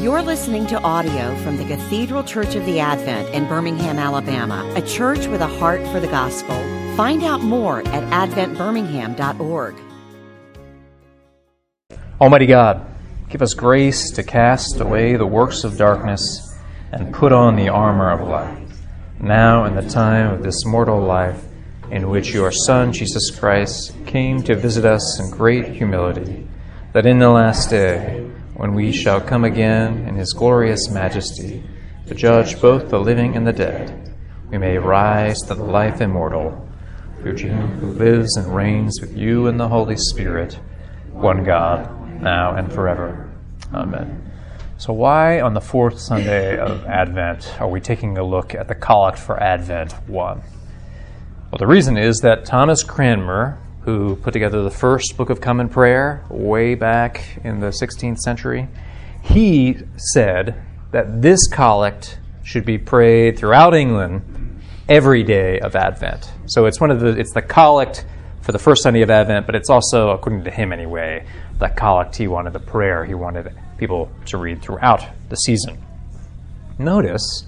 You're listening to audio from the Cathedral Church of the Advent in Birmingham, Alabama, a church with a heart for the gospel. Find out more at adventbirmingham.org. Almighty God, give us grace to cast away the works of darkness and put on the armor of light. Now, in the time of this mortal life, in which your Son, Jesus Christ, came to visit us in great humility, that in the last day, when we shall come again in his glorious majesty to judge both the living and the dead, we may rise to the life immortal through him who lives and reigns with you in the Holy Spirit, one God, now and forever. Amen. So, why on the fourth Sunday of Advent are we taking a look at the Collect for Advent 1? Well, the reason is that Thomas Cranmer, who put together the first Book of Common Prayer way back in the 16th century, he said that this collect should be prayed throughout England every day of Advent. So it's one of the it's the collect for the first Sunday of Advent, but it's also, according to him anyway, the collect he wanted, the prayer he wanted people to read throughout the season. Notice,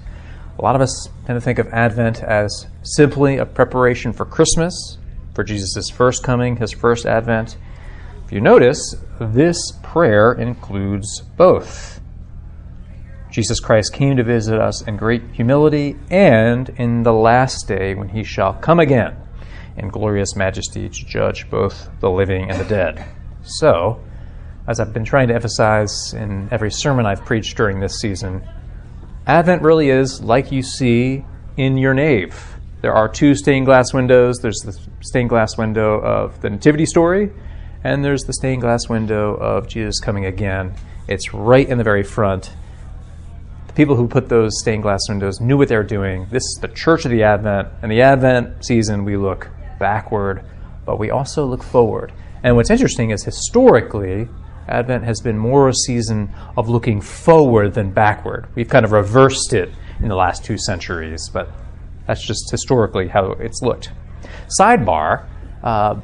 a lot of us tend to think of Advent as simply a preparation for Christmas, for Jesus' first coming, his first advent. If you notice, this prayer includes both. Jesus Christ came to visit us in great humility and in the last day when he shall come again in glorious majesty to judge both the living and the dead. So, as I've been trying to emphasize in every sermon I've preached during this season, Advent really is like you see in your nave. There are two stained glass windows. There's the stained glass window of the Nativity story, and there's the stained glass window of Jesus coming again. It's right in the very front. The people who put those stained glass windows knew what they were doing. This is the Church of the Advent. In the Advent season, we look backward, but we also look forward. And what's interesting is historically, Advent has been more a season of looking forward than backward. We've kind of reversed it in the last two centuries, but that's just historically how it's looked. Sidebar uh,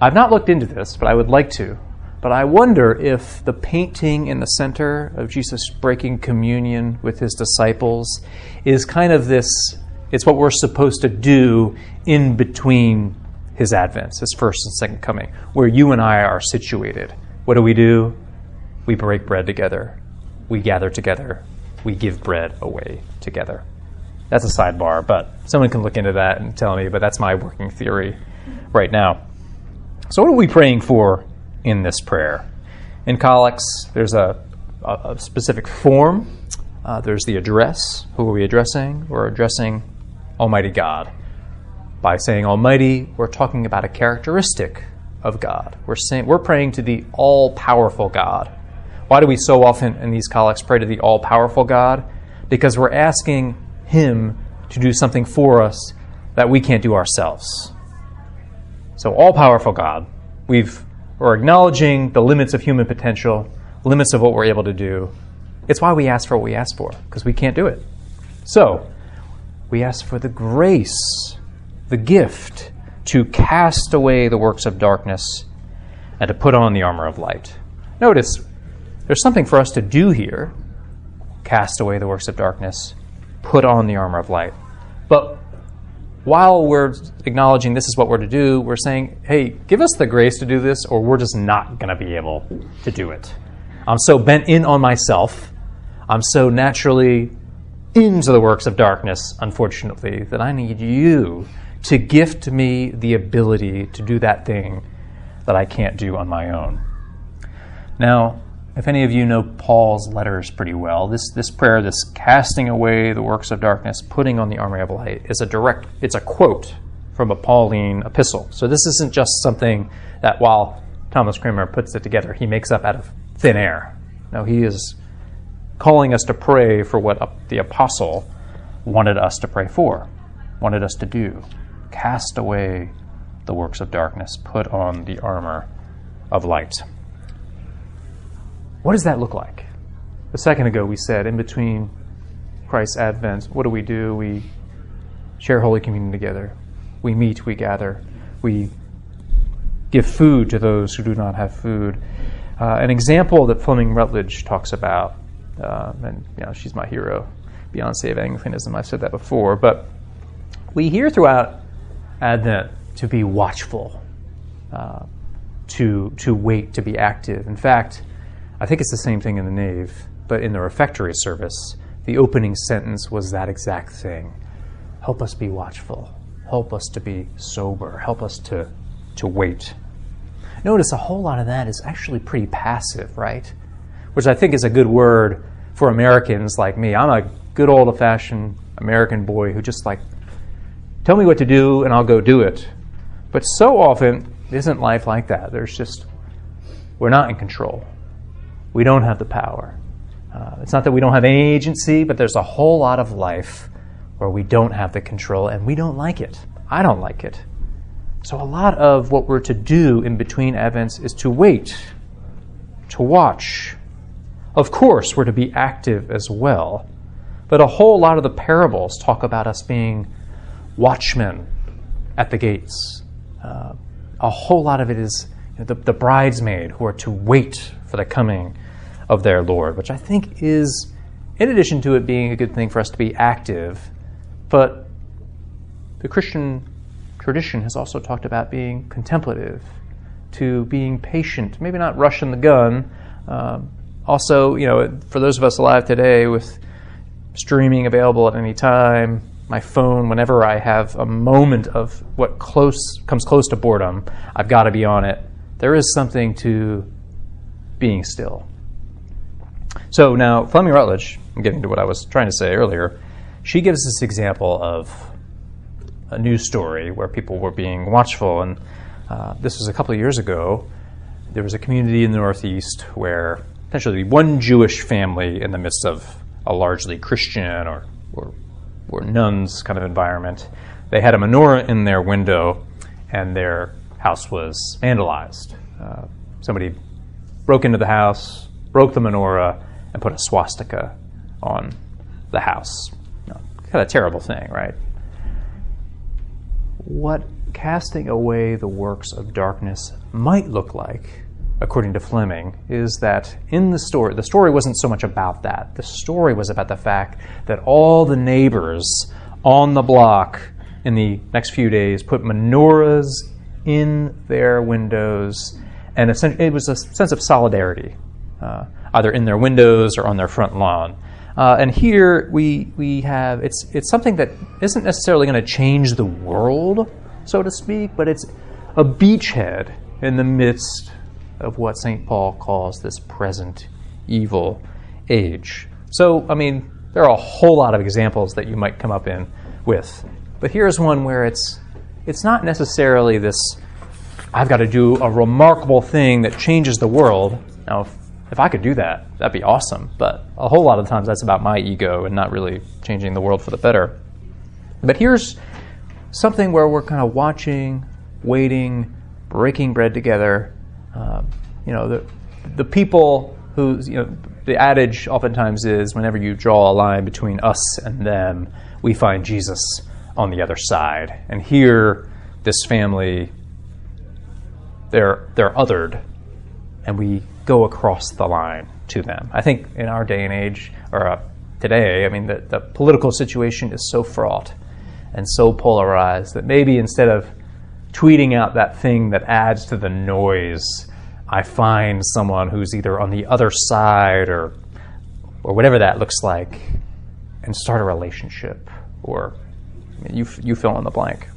I've not looked into this, but I would like to. But I wonder if the painting in the center of Jesus breaking communion with his disciples is kind of this, it's what we're supposed to do in between his advents, his first and second coming, where you and I are situated. What do we do? We break bread together. We gather together. We give bread away together. That's a sidebar, but someone can look into that and tell me, but that's my working theory right now. So, what are we praying for in this prayer? In collects, there's a, a, a specific form, uh, there's the address. Who are we addressing? We're addressing Almighty God. By saying Almighty, we're talking about a characteristic of God. We're, saying, we're praying to the all powerful God. Why do we so often in these collects pray to the all powerful God? Because we're asking him to do something for us that we can't do ourselves. So, all powerful God, we've, we're acknowledging the limits of human potential, limits of what we're able to do. It's why we ask for what we ask for, because we can't do it. So, we ask for the grace, the gift to cast away the works of darkness and to put on the armor of light. Notice, there's something for us to do here cast away the works of darkness put on the armor of light. But while we're acknowledging this is what we're to do, we're saying, hey, give us the grace to do this, or we're just not going to be able to do it. I'm so bent in on myself, I'm so naturally into the works of darkness, unfortunately, that I need you to gift me the ability to do that thing that I can't do on my own. Now, if any of you know Paul's letters pretty well, this, this prayer, this casting away the works of darkness, putting on the armor of light, is a direct, it's a quote from a Pauline epistle. So this isn't just something that while Thomas Cranmer puts it together, he makes up out of thin air. No, he is calling us to pray for what the apostle wanted us to pray for, wanted us to do. Cast away the works of darkness, put on the armor of light. What does that look like? A second ago, we said in between Christ's advent, what do we do? We share Holy Communion together. We meet, we gather, we give food to those who do not have food. Uh, an example that Fleming Rutledge talks about Uh, and you know, she's my hero, Beyonce of Anglicanism. I've said that before. But we hear throughout Advent to be watchful, uh, to, to wait, to be active. In fact, I think it's the same thing in the nave, but in the refectory service, the opening sentence was that exact thing. Help us be watchful. Help us to be sober. Help us to, to wait. Notice a whole lot of that is actually pretty passive, right? Which I think is a good word for Americans like me. I'm a good old fashioned American boy who just like, tell me what to do and I'll go do it. But so often, isn't life like that? There's just, we're not in control. We don't have the power. Uh, it's not that we don't have any agency, but there's a whole lot of life where we don't have the control and we don't like it. I don't like it. So, a lot of what we're to do in between events is to wait, to watch. Of course, we're to be active as well, but a whole lot of the parables talk about us being watchmen at the gates. Uh, a whole lot of it is you know, the, the bridesmaid who are to wait for the coming of their Lord, which I think is, in addition to it being a good thing for us to be active, but the Christian tradition has also talked about being contemplative, to being patient, maybe not rushing the gun. Um, also, you know, for those of us alive today with streaming available at any time, my phone, whenever I have a moment of what close comes close to boredom, I've got to be on it. There is something to being still. So now, Fleming Rutledge, I'm getting to what I was trying to say earlier, she gives this example of a news story where people were being watchful. And uh, this was a couple of years ago. There was a community in the Northeast where essentially one Jewish family in the midst of a largely Christian or, or, or nuns kind of environment, they had a menorah in their window and their house was vandalized. Uh, somebody broke into the house, broke the menorah, and put a swastika on the house. kind of a terrible thing, right? what casting away the works of darkness might look like, according to Fleming, is that in the story, the story wasn't so much about that. The story was about the fact that all the neighbors on the block in the next few days put menorahs in their windows, and it was a sense of solidarity, uh, either in their windows or on their front lawn. Uh, and here we, we have it's, it's something that isn't necessarily going to change the world, so to speak, but it's a beachhead in the midst of what St. Paul calls this present evil age. So, I mean, there are a whole lot of examples that you might come up in with. But here's one where it's, it's not necessarily this I've got to do a remarkable thing that changes the world. Now, if I could do that, that'd be awesome. But a whole lot of times that's about my ego and not really changing the world for the better. But here's something where we're kind of watching, waiting, breaking bread together. Um, you know, the, the people who, you know, the adage oftentimes is whenever you draw a line between us and them, we find Jesus on the other side. And here, this family, they're, they're othered, and we go across the line to them. I think in our day and age, or uh, today, I mean, the, the political situation is so fraught and so polarized that maybe instead of tweeting out that thing that adds to the noise, I find someone who's either on the other side or or whatever that looks like, and start a relationship, or you you fill in the blank.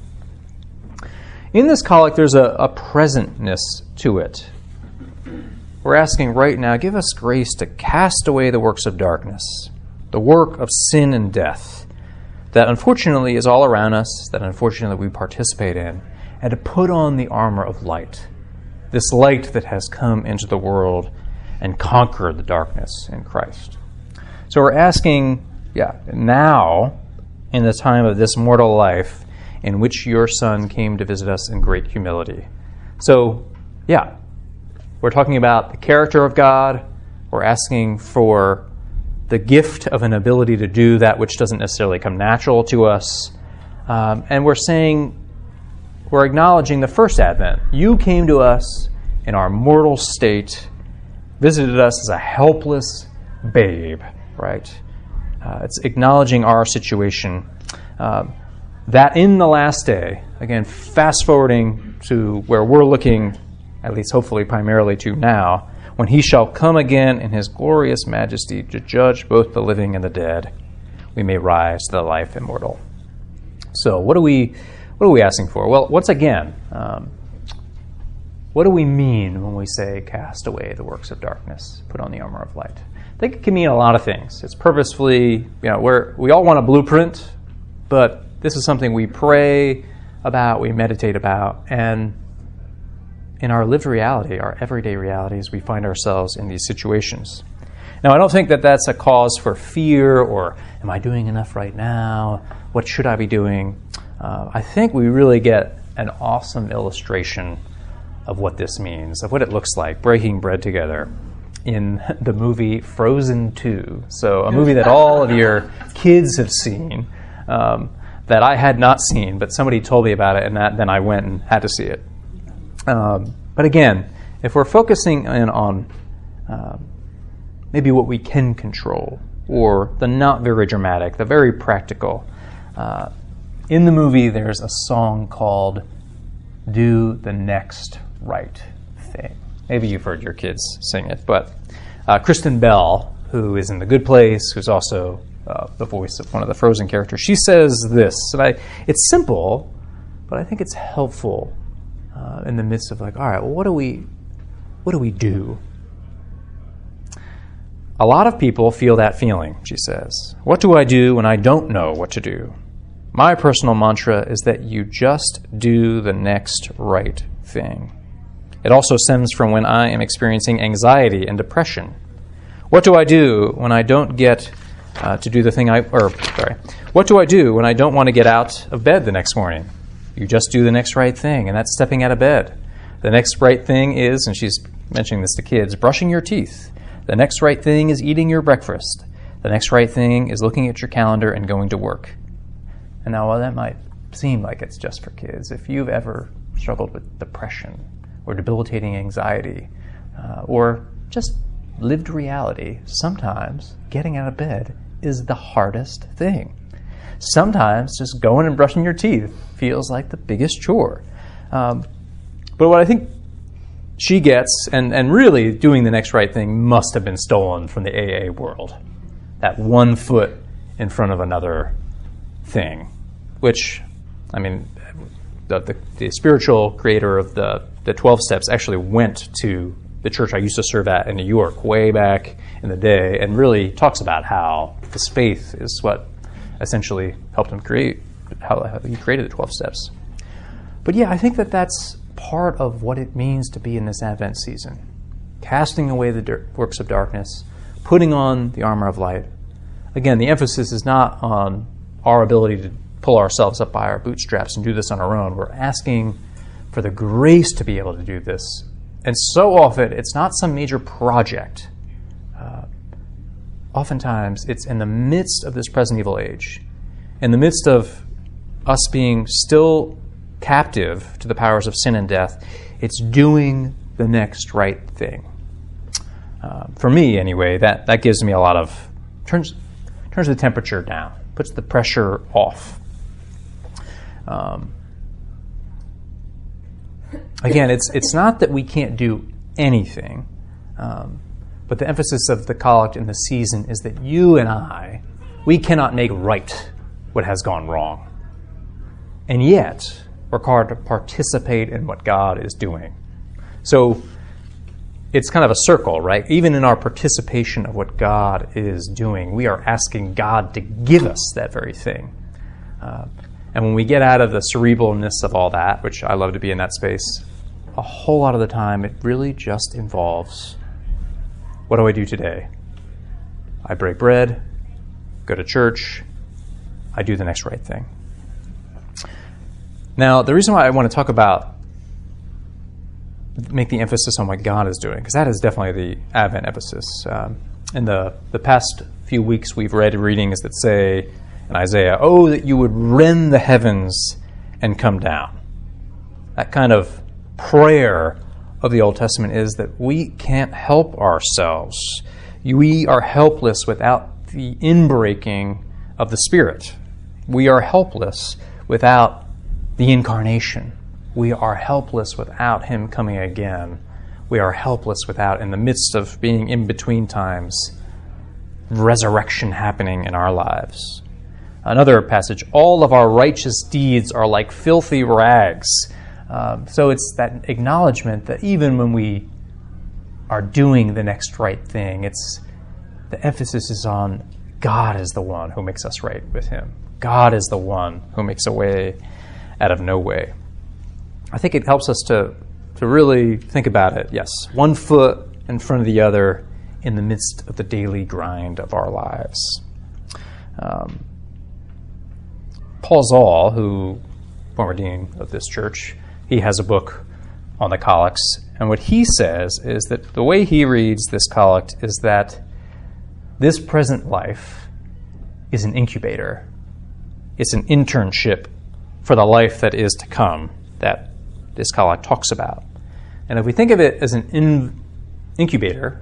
In this collect, there's a, a presentness to it. We're asking right now, give us grace to cast away the works of darkness, the work of sin and death that unfortunately is all around us, that unfortunately we participate in, and to put on the armor of light, this light that has come into the world and conquered the darkness in Christ. So we're asking, yeah, now, in the time of this mortal life, in which your Son came to visit us in great humility. So, yeah, we're talking about the character of God. We're asking for the gift of an ability to do that which doesn't necessarily come natural to us. Um, and we're saying, we're acknowledging the first advent. You came to us in our mortal state, visited us as a helpless, babe, right? Uh, it's acknowledging our situation. Uh, that in the last day, again, fast forwarding to where we're looking, at least hopefully primarily to now, when he shall come again in his glorious majesty to judge both the living and the dead, we may rise to the life immortal. So, what are we, what are we asking for? Well, once again, um, what do we mean when we say cast away the works of darkness, put on the armor of light? I think it can mean a lot of things. It's purposefully, you know, we're, we all want a blueprint, but this is something we pray about, we meditate about, and in our lived reality, our everyday realities, we find ourselves in these situations. Now, I don't think that that's a cause for fear or, am I doing enough right now? What should I be doing? Uh, I think we really get an awesome illustration of what this means, of what it looks like breaking bread together in the movie Frozen 2. So, a movie that all of your kids have seen. Um, that I had not seen, but somebody told me about it, and that, then I went and had to see it. Um, but again, if we're focusing in on uh, maybe what we can control, or the not very dramatic, the very practical, uh, in the movie there's a song called Do the Next Right Thing. Maybe you've heard your kids sing it, but uh, Kristen Bell, who is in The Good Place, who's also uh, the voice of one of the Frozen characters. She says this, and I, it's simple, but I think it's helpful uh, in the midst of like, all right, well, what do we, what do we do? A lot of people feel that feeling, she says. What do I do when I don't know what to do? My personal mantra is that you just do the next right thing. It also stems from when I am experiencing anxiety and depression. What do I do when I don't get uh, to do the thing I, or sorry, what do I do when I don't want to get out of bed the next morning? You just do the next right thing, and that's stepping out of bed. The next right thing is, and she's mentioning this to kids, brushing your teeth. The next right thing is eating your breakfast. The next right thing is looking at your calendar and going to work. And now, while that might seem like it's just for kids, if you've ever struggled with depression or debilitating anxiety uh, or just lived reality, sometimes getting out of bed is the hardest thing. Sometimes just going and brushing your teeth feels like the biggest chore. Um, but what I think she gets, and, and really doing the next right thing, must have been stolen from the AA world. That one foot in front of another thing, which, I mean, the, the, the spiritual creator of the, the 12 steps actually went to the church I used to serve at in New York way back in the day and really talks about how this faith is what essentially helped him create, how, he created the 12 steps. But yeah, I think that that's part of what it means to be in this Advent season. Casting away the works of darkness, putting on the armor of light. Again, the emphasis is not on our ability to pull ourselves up by our bootstraps and do this on our own. We're asking for the grace to be able to do this and so often, it's not some major project. Oftentimes, it's in the midst of this present evil age, in the midst of us being still captive to the powers of sin and death, it's doing the next right thing. Uh, for me, anyway, that, that gives me a lot of turns turns the temperature down, puts the pressure off. Um, again, it's, it's not that we can't do anything, um, but the emphasis of the collect in the season is that you and I, we cannot make right what has gone wrong. And yet, we're called to participate in what God is doing. So, it's kind of a circle, right? Even in our participation of what God is doing, we are asking God to give us that very thing. Uh, and when we get out of the cerebralness of all that, which I love to be in that space, a whole lot of the time it really just involves what do I do today? I break bread, go to church, I do the next right thing. Now, the reason why I want to talk about make the emphasis on what God is doing, because that is definitely the Advent emphasis. Um, in the, the past few weeks, we've read readings that say in Isaiah, Oh, that you would rend the heavens and come down. That kind of prayer of the Old Testament is that we can't help ourselves. We are helpless without the inbreaking of the Spirit. We are helpless without the incarnation. We are helpless without Him coming again. We are helpless without, in the midst of being in between times, resurrection happening in our lives. Another passage, all of our righteous deeds are like filthy rags. Um, so it's that acknowledgement that even when we are doing the next right thing, it's the emphasis is on God is the one who makes us right with Him. God is the one who makes a way out of no way. I think it helps us to, to really think about it. Yes, one foot in front of the other in the midst of the daily grind of our lives. Um, Paul Zahl, who former dean of this church, he has a book on the collects, and what he says is that the way he reads this collect is that this present life is an incubator. It's an internship for the life that is to come that this collect talks about. And if we think of it as an in- incubator,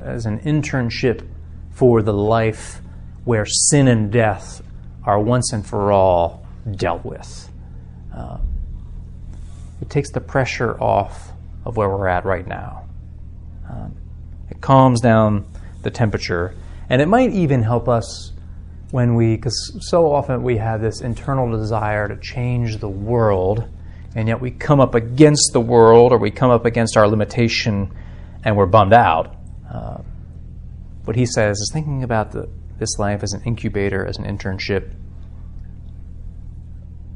as an internship for the life where sin and death are once and for all dealt with. Uh, it takes the pressure off of where we're at right now. Um, it calms down the temperature, and it might even help us when we, because so often we have this internal desire to change the world, and yet we come up against the world or we come up against our limitation and we're bummed out. Uh, what he says is thinking about the, this life as an incubator, as an internship,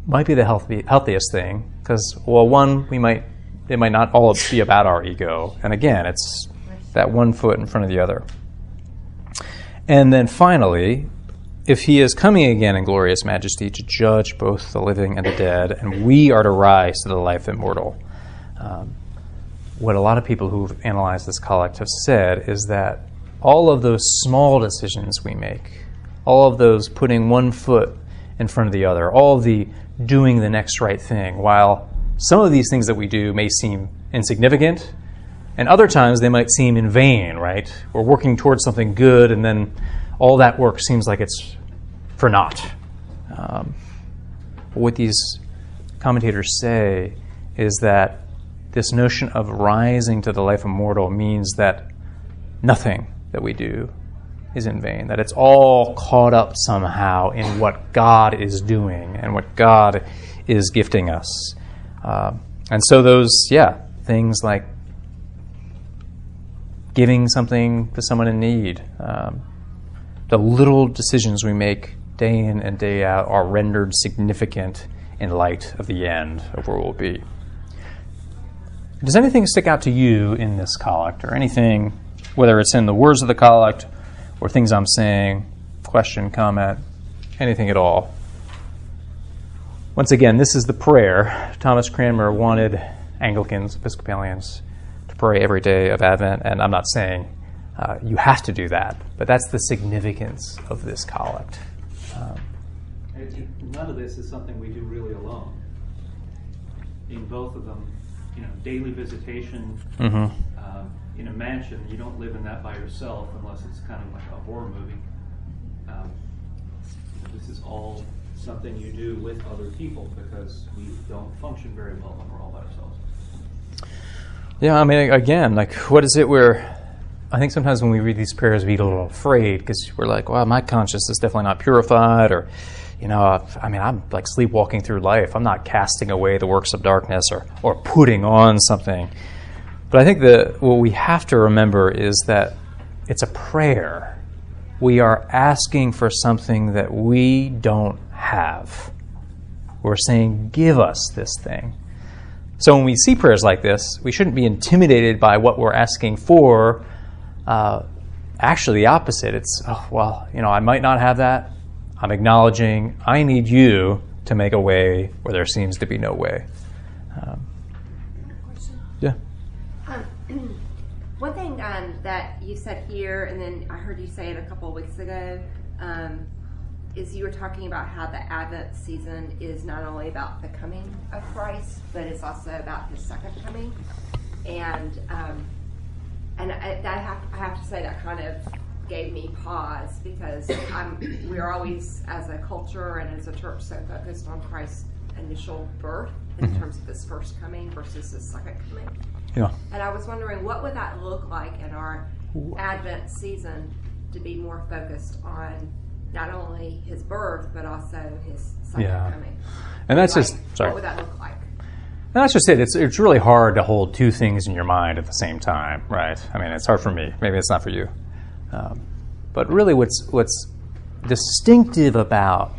might be the healthy, healthiest thing because, well, one, we might it might not all be about our ego, and again, it's that one foot in front of the other. And then finally, if he is coming again in glorious majesty to judge both the living and the dead, and we are to rise to the life immortal. Um, what a lot of people who've analyzed this collect have said is that all of those small decisions we make, all of those putting one foot in front of the other, all the doing the next right thing, while some of these things that we do may seem insignificant, and other times they might seem in vain, right? We're working towards something good, and then all that work seems like it's for naught. Um, what these commentators say is that this notion of rising to the life immortal means that nothing that we do is in vain, that it's all caught up somehow in what God is doing and what God is gifting us. Uh, and so, those, yeah, things like giving something to someone in need, um, the little decisions we make day in and day out are rendered significant in light of the end of where we'll be. Does anything stick out to you in this collect, or anything, whether it's in the words of the collect or things I'm saying, question, comment, anything at all. Once again, this is the prayer. Thomas Cranmer wanted Anglicans, Episcopalians, to pray every day of Advent, and I'm not saying uh, you have to do that, but that's the significance of this collect. Um, none of this is something we do really alone. In both of them, you know, daily visitation, mm-hmm. uh, in a mansion, you don't live in that by yourself unless it's kind of like a horror movie. Um, this is all something you do with other people because we don't function very well when we're all by ourselves. Yeah, I mean, again, like, what is it where I think sometimes when we read these prayers, we get a little afraid because we're like, well, my conscience is definitely not purified, or, you know, I mean, I'm like sleepwalking through life. I'm not casting away the works of darkness or, or putting on something. But I think that what we have to remember is that it's a prayer. We are asking for something that we don't have. We're saying, Give us this thing. So when we see prayers like this, we shouldn't be intimidated by what we're asking for. Uh, actually, the opposite. It's, oh, well, you know, I might not have that. I'm acknowledging I need you to make a way where there seems to be no way. Um, yeah. One thing um, that you said here, and then I heard you say it a couple of weeks ago, um, is you were talking about how the Advent season is not only about the coming of Christ, but it's also about His second coming. And um, and I, I, have, I have to say that kind of gave me pause because I'm, we're always, as a culture and as a church, so focused on Christ's initial birth in Mm-hmm. terms of his first coming versus his second coming. Yeah. And I was wondering, what would that look like in our Advent season to be more focused on not only his birth but also his second Yeah. coming? And that's Like, just sorry. What would that look like? And that's just it. It's it's really hard to hold two things in your mind at the same time, right? I mean, it's hard for me. Maybe it's not for you. Um, but really, what's what's distinctive about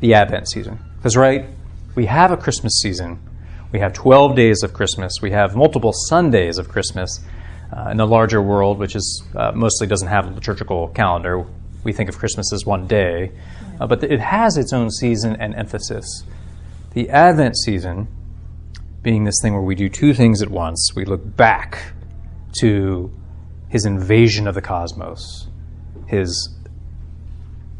the Advent season? Because right, we have a Christmas season. We have twelve days of Christmas. We have multiple Sundays of Christmas. Uh, in the larger world, which is uh, mostly doesn't have a liturgical calendar, we think of Christmas as one day, uh, but it has its own season and emphasis. The Advent season being this thing where we do two things at once. We look back to his invasion of the cosmos, his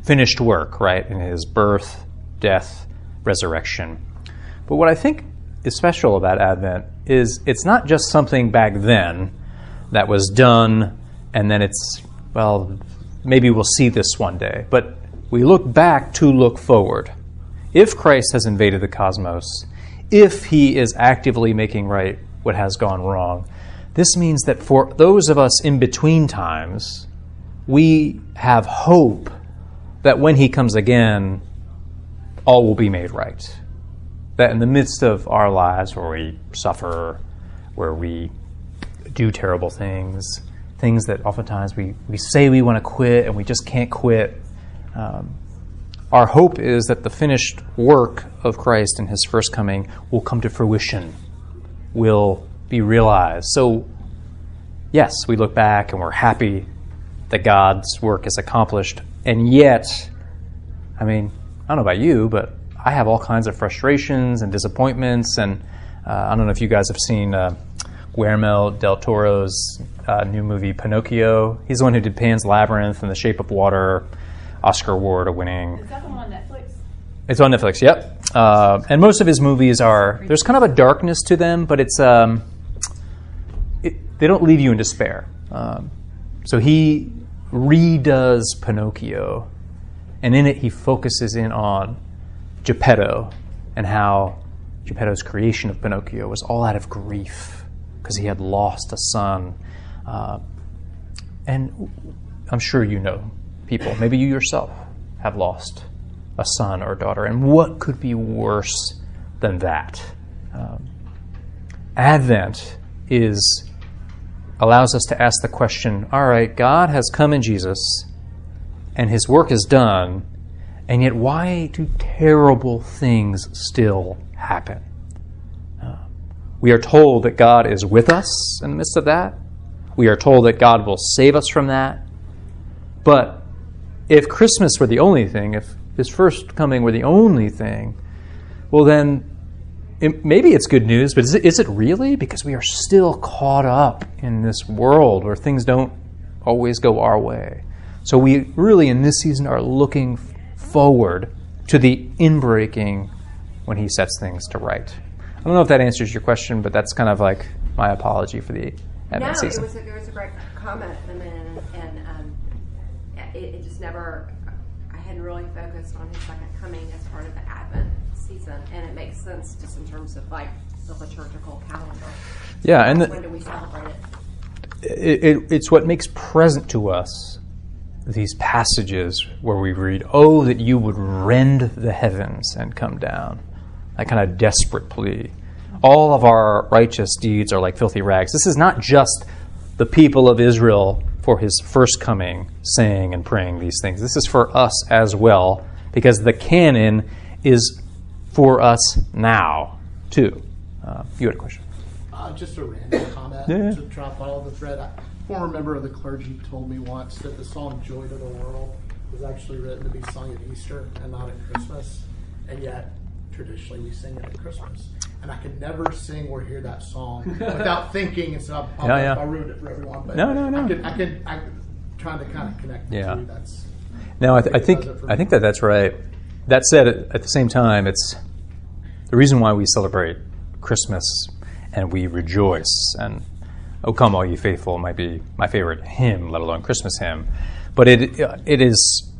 finished work, right, in his birth, death, resurrection. But what I think is special about Advent is it's not just something back then that was done and then it's, well, maybe we'll see this one day. But we look back to look forward. If Christ has invaded the cosmos, if he is actively making right what has gone wrong, this means that for those of us in between times, we have hope that when he comes again, all will be made right. That in the midst of our lives where we suffer, where we do terrible things, things that oftentimes we, we say we want to quit and we just can't quit, um, our hope is that the finished work of Christ in his first coming will come to fruition, will be realized. So, yes, we look back and we're happy that God's work is accomplished. And yet, I mean, I don't know about you, but I have all kinds of frustrations and disappointments. And uh, I don't know if you guys have seen uh, Guillermo del Toro's uh, new movie, Pinocchio. He's the one who did Pan's Labyrinth and The Shape of Water, Oscar Award winning. Is that the one on Netflix? It's on Netflix. Yep. Uh, and most of his movies are there's kind of a darkness to them, but it's um, it, they don't leave you in despair. Um, so he redoes Pinocchio, and in it he focuses in on Geppetto and how Geppetto's creation of Pinocchio was all out of grief because he had lost a son. Uh, and I'm sure you know people, maybe you yourself have lost a son or daughter. And what could be worse than that? Um, Advent is allows us to ask the question all right, God has come in Jesus and his work is done, and yet why do terrible things still happen? Uh, we are told that God is with us in the midst of that. We are told that God will save us from that. But if Christmas were the only thing, if his first coming were the only thing, well, then it, maybe it's good news, but is it, is it really? Because we are still caught up in this world where things don't always go our way. So we really, in this season, are looking forward to the inbreaking when he sets things to right. I don't know if that answers your question, but that's kind of like my apology for the Advent no, season. it was a, it was a great comment, and and um, it, it just never. I hadn't really focused on his second coming as part of the Advent season, and it makes sense just in terms of like the liturgical calendar. yeah, and the, when do we celebrate it? it, it, it's what makes present to us these passages where we read, Oh, that you would rend the heavens and come down. That kind of desperate plea. All of our righteous deeds are like filthy rags. This is not just the people of Israel for his first coming saying and praying these things. This is for us as well, because the canon is for us now, too. Uh, you had a question. Uh, just a random comment Yeah. to try to follow the thread. A former member of the clergy told me once that the song "Joy to the World" was actually written to be sung at Easter and not at Christmas, and yet traditionally we sing it at Christmas. And I could never sing or hear that song without thinking, and so I, Yeah, yeah. I ruined it for everyone. But No, no, no. I could, I could, I could trying to kind of connect the Yeah. two. That's No, I, th- I think does it for I think that that's right. That said, at the same time, it's the reason why we celebrate Christmas and we rejoice. And "O come, all ye faithful" might be my favorite hymn, let alone Christmas hymn. but it it is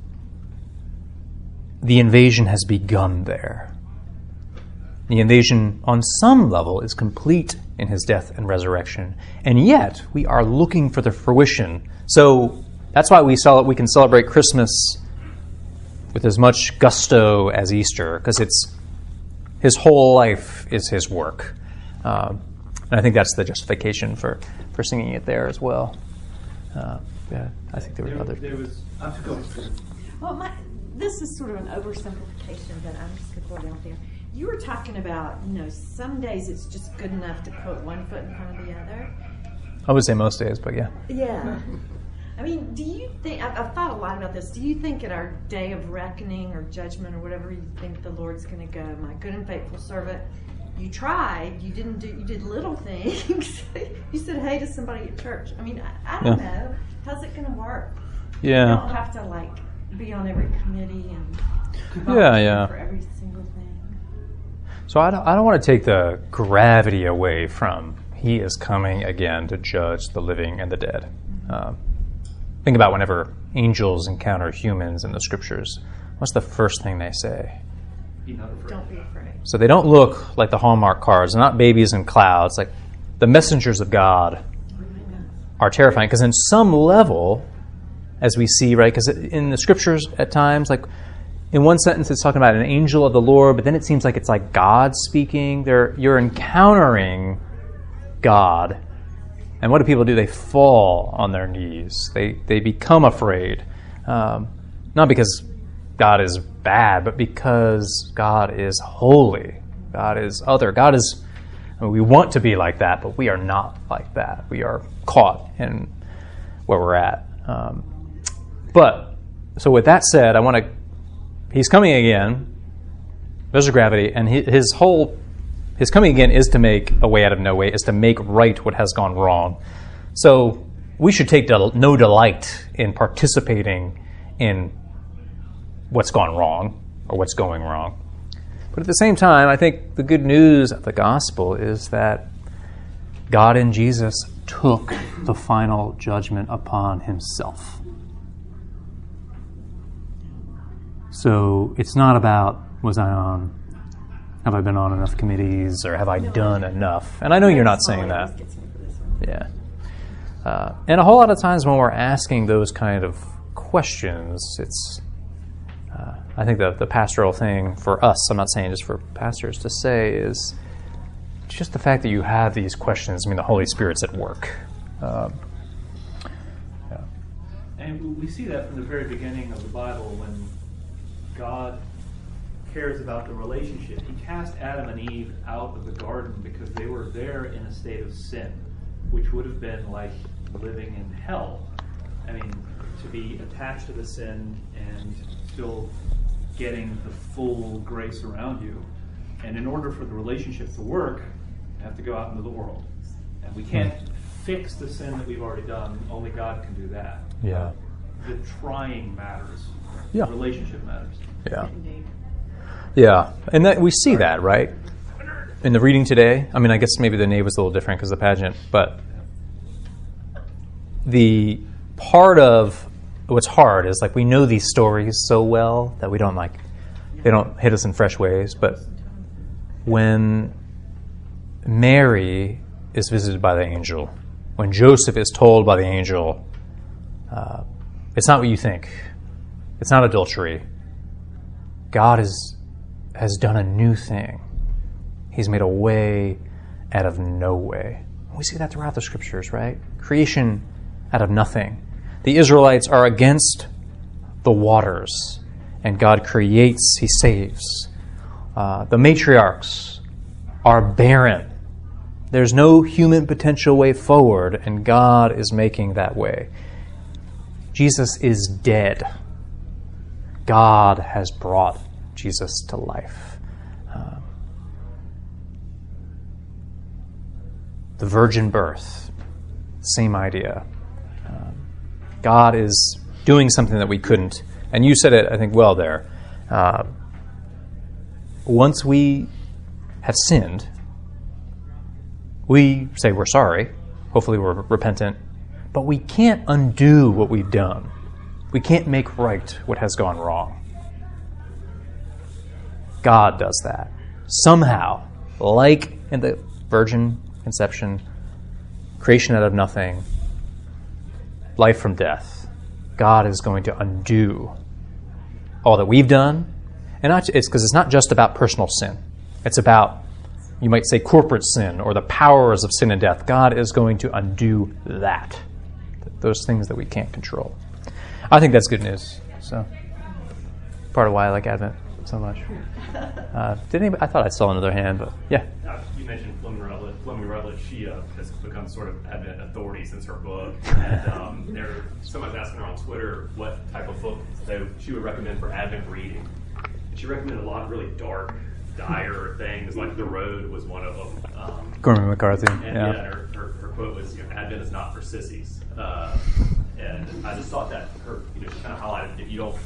the invasion has begun there. The invasion, on some level, is complete in his death and resurrection, and yet we are looking for the fruition. So that's why we cel- we can celebrate Christmas with as much gusto as Easter, because it's his whole life is his work, um, and I think that's the justification for for singing it there as well. Uh, yeah, I think there were There, other. there was, I'm going to Well, my, this is sort of an oversimplification, but I'm just going to throw it out there. You were talking about, you know, some days it's just good enough to put one foot in front of the other. I would say most days, but yeah. Yeah. I mean, do you think, I've, I've thought a lot about this. Do you think at our day of reckoning or judgment or whatever you think the Lord's going to go, my good and faithful servant, you tried, you didn't do, you did little things. you said hey to somebody at church. I mean, I, I don't Yeah. know. How's it going to work? Yeah. You don't have to like be on every committee and Yeah, yeah. for every single thing. So I don't, I don't want to take the gravity away from he is coming again to judge the living and the dead. Um, think about whenever angels encounter humans in the scriptures. What's the first thing they say? Be not afraid. Don't be afraid. So they don't look like the Hallmark cards, they're not babies in clouds. Like the messengers of God are terrifying because, in some level, as we see, right, because in the scriptures at times, like in one sentence it's talking about an angel of the Lord, but then it seems like it's like God speaking. They're, you're encountering God. And what do people do? They fall on their knees. They, they become afraid. Um, not because God is bad, but because God is holy. God is other. God is, I mean, we want to be like that, but we are not like that. We are caught in where we're at. Um, but, so with that said, I want to, he's coming again. A gravity, and hi- his whole, his coming again is to make a way out of no way, is to make right what has gone wrong. So we should take del- no delight in participating in what's gone wrong or what's going wrong. But at the same time, I think the good news of the gospel is that God in Jesus took the final judgment upon himself. So it's not about was I on have I been on enough committees or have I done enough? And I know you're not saying that. Yeah. Uh, and a whole lot of times when we're asking those kind of questions, it's I think the, the pastoral thing for us, I'm not saying just for pastors to say, is just the fact that you have these questions. I mean, the Holy Spirit's at work. Um, And we see that from the very beginning of the Bible when God cares about the relationship. He cast Adam and Eve out of the garden because they were there in a state of sin, which would have been like living in hell. I mean, to be attached to the sin and still getting the full grace around you. And in order for the relationship to work, you have to go out into the world. And we can't fix the sin that we've already done. Only God can do that. yeah. The trying matters. Yeah. The relationship matters. Yeah. Yeah. And that, we see that, right? In the reading today, I mean, I guess maybe the name was a little different because the pageant, but the part of what's hard is like we know these stories so well that we don't like, they don't hit us in fresh ways. But when Mary is visited by the angel, when Joseph is told by the angel, uh, it's not what you think, it's not adultery. God is, has done a new thing. He's made a way out of no way. We see that throughout the scriptures, right? Creation out of nothing. The Israelites are against the waters, and God creates, He saves. Uh, the matriarchs are barren. There's no human potential way forward, and God is making that way. Jesus is dead. God has brought Jesus to life. Um, the virgin birth, same idea. God is doing something that we couldn't. And you said it, I think, well there. Uh, once we have sinned, we say we're sorry. Hopefully, we're repentant. But we can't undo what we've done. We can't make right what has gone wrong. God does that. Somehow, like in the virgin conception, creation out of nothing, life from death, God is going to undo all that we've done. And it's because it's not just about personal sin. It's about, you might say, corporate sin or the powers of sin and death. God is going to undo that, those things that we can't control. I think that's good news. So, part of why I like Advent so much. Uh, did anybody, I thought I saw another hand, but yeah. You mentioned Fleming Rutledge. Fleming Rutledge. She uh, has become sort of Advent authority since her book. And um, there, someone's asking her on Twitter what type of book they, she would recommend for Advent reading. And she recommended a lot of really dark, dire things, like The Road was one of them. Um, Cormac McCarthy. and yeah. yeah, her, her, her quote was, you know, "Advent is not for sissies." Uh, and I just thought that her, you know, she kind of highlighted if you don't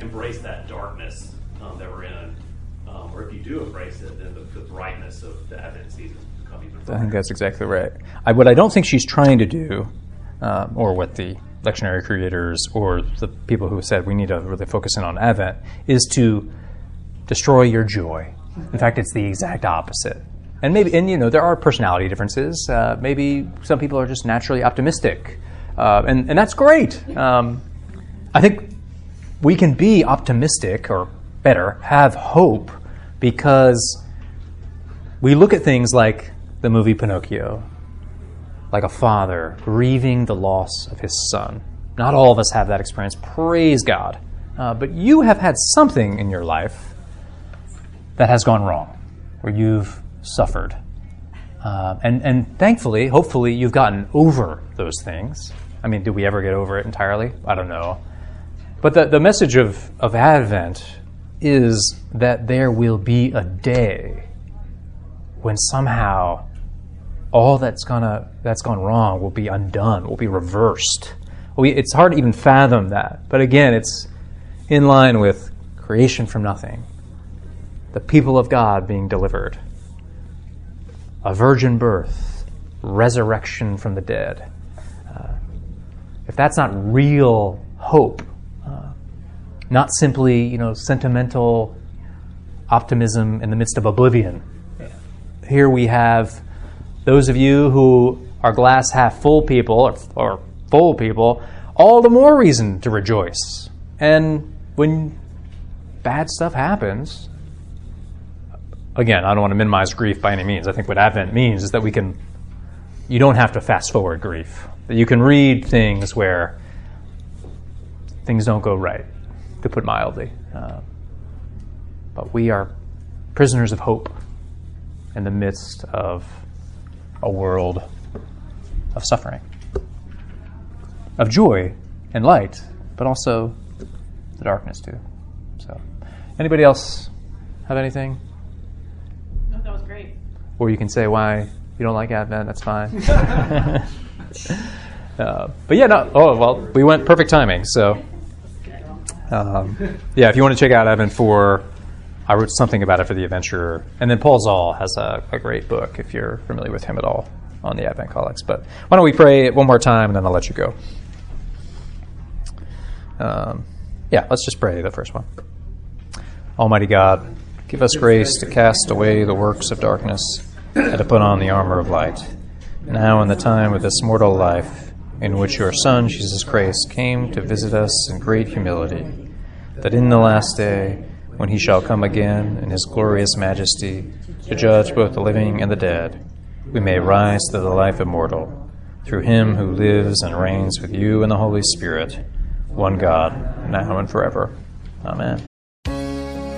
embrace that darkness um, that we're in, um, or if you do embrace it, then the, the brightness of the Advent season become even. I think that's exactly right. I, what I don't think she's trying to do, um, or what the lectionary creators or the people who said we need to really focus in on Advent, is to destroy your joy. In fact, it's the exact opposite. And maybe, and you know, there are personality differences. Uh, maybe some people are just naturally optimistic, uh, and and that's great. Um, I think we can be optimistic, or better, have hope, because we look at things like the movie Pinocchio, like a father grieving the loss of his son. Not all of us have that experience. Praise God. Uh, but you have had something in your life that has gone wrong, where you've suffered. Uh, and, and thankfully, hopefully, you've gotten over those things. I mean, do we ever get over it entirely? I don't know. But the, the message of, of Advent is that there will be a day when somehow all that's gonna that's gone wrong will be undone, will be reversed. We, it's hard to even fathom that, but again, it's in line with creation from nothing, the people of God being delivered, a virgin birth, resurrection from the dead. Uh, if that's not real hope, not simply you know sentimental optimism in the midst of oblivion, here we have those of you who are glass half full people or, or full people, all the more reason to rejoice. And when bad stuff happens, again, I don't want to minimize grief by any means. I think what Advent means is that we can, you don't have to fast forward grief. That you can read things where things don't go right, to put mildly. Uh, but we are prisoners of hope in the midst of a world of suffering, of joy and light, but also the darkness too. So, anybody else have anything? No, that was great. Or you can say why you don't like Advent. That's fine. uh, but yeah, no. Oh well, we went perfect timing. So, um, yeah, if you want to check out Advent four, I wrote something about it for the Adventurer, and then Paul Zahl has a, a great book if you're familiar with him at all on the Advent Collects. But why don't we pray one more time, and then I'll let you go. Um, yeah, let's just pray the first one. Almighty God, give us grace to cast away the works of darkness and to put on the armor of light. Now, in the time of this mortal life, in which your Son, Jesus Christ, came to visit us in great humility, that in the last day, when he shall come again in his glorious majesty to judge both the living and the dead, we may rise to the life immortal, through him who lives and reigns with you in the Holy Spirit, one God, now and forever. Amen.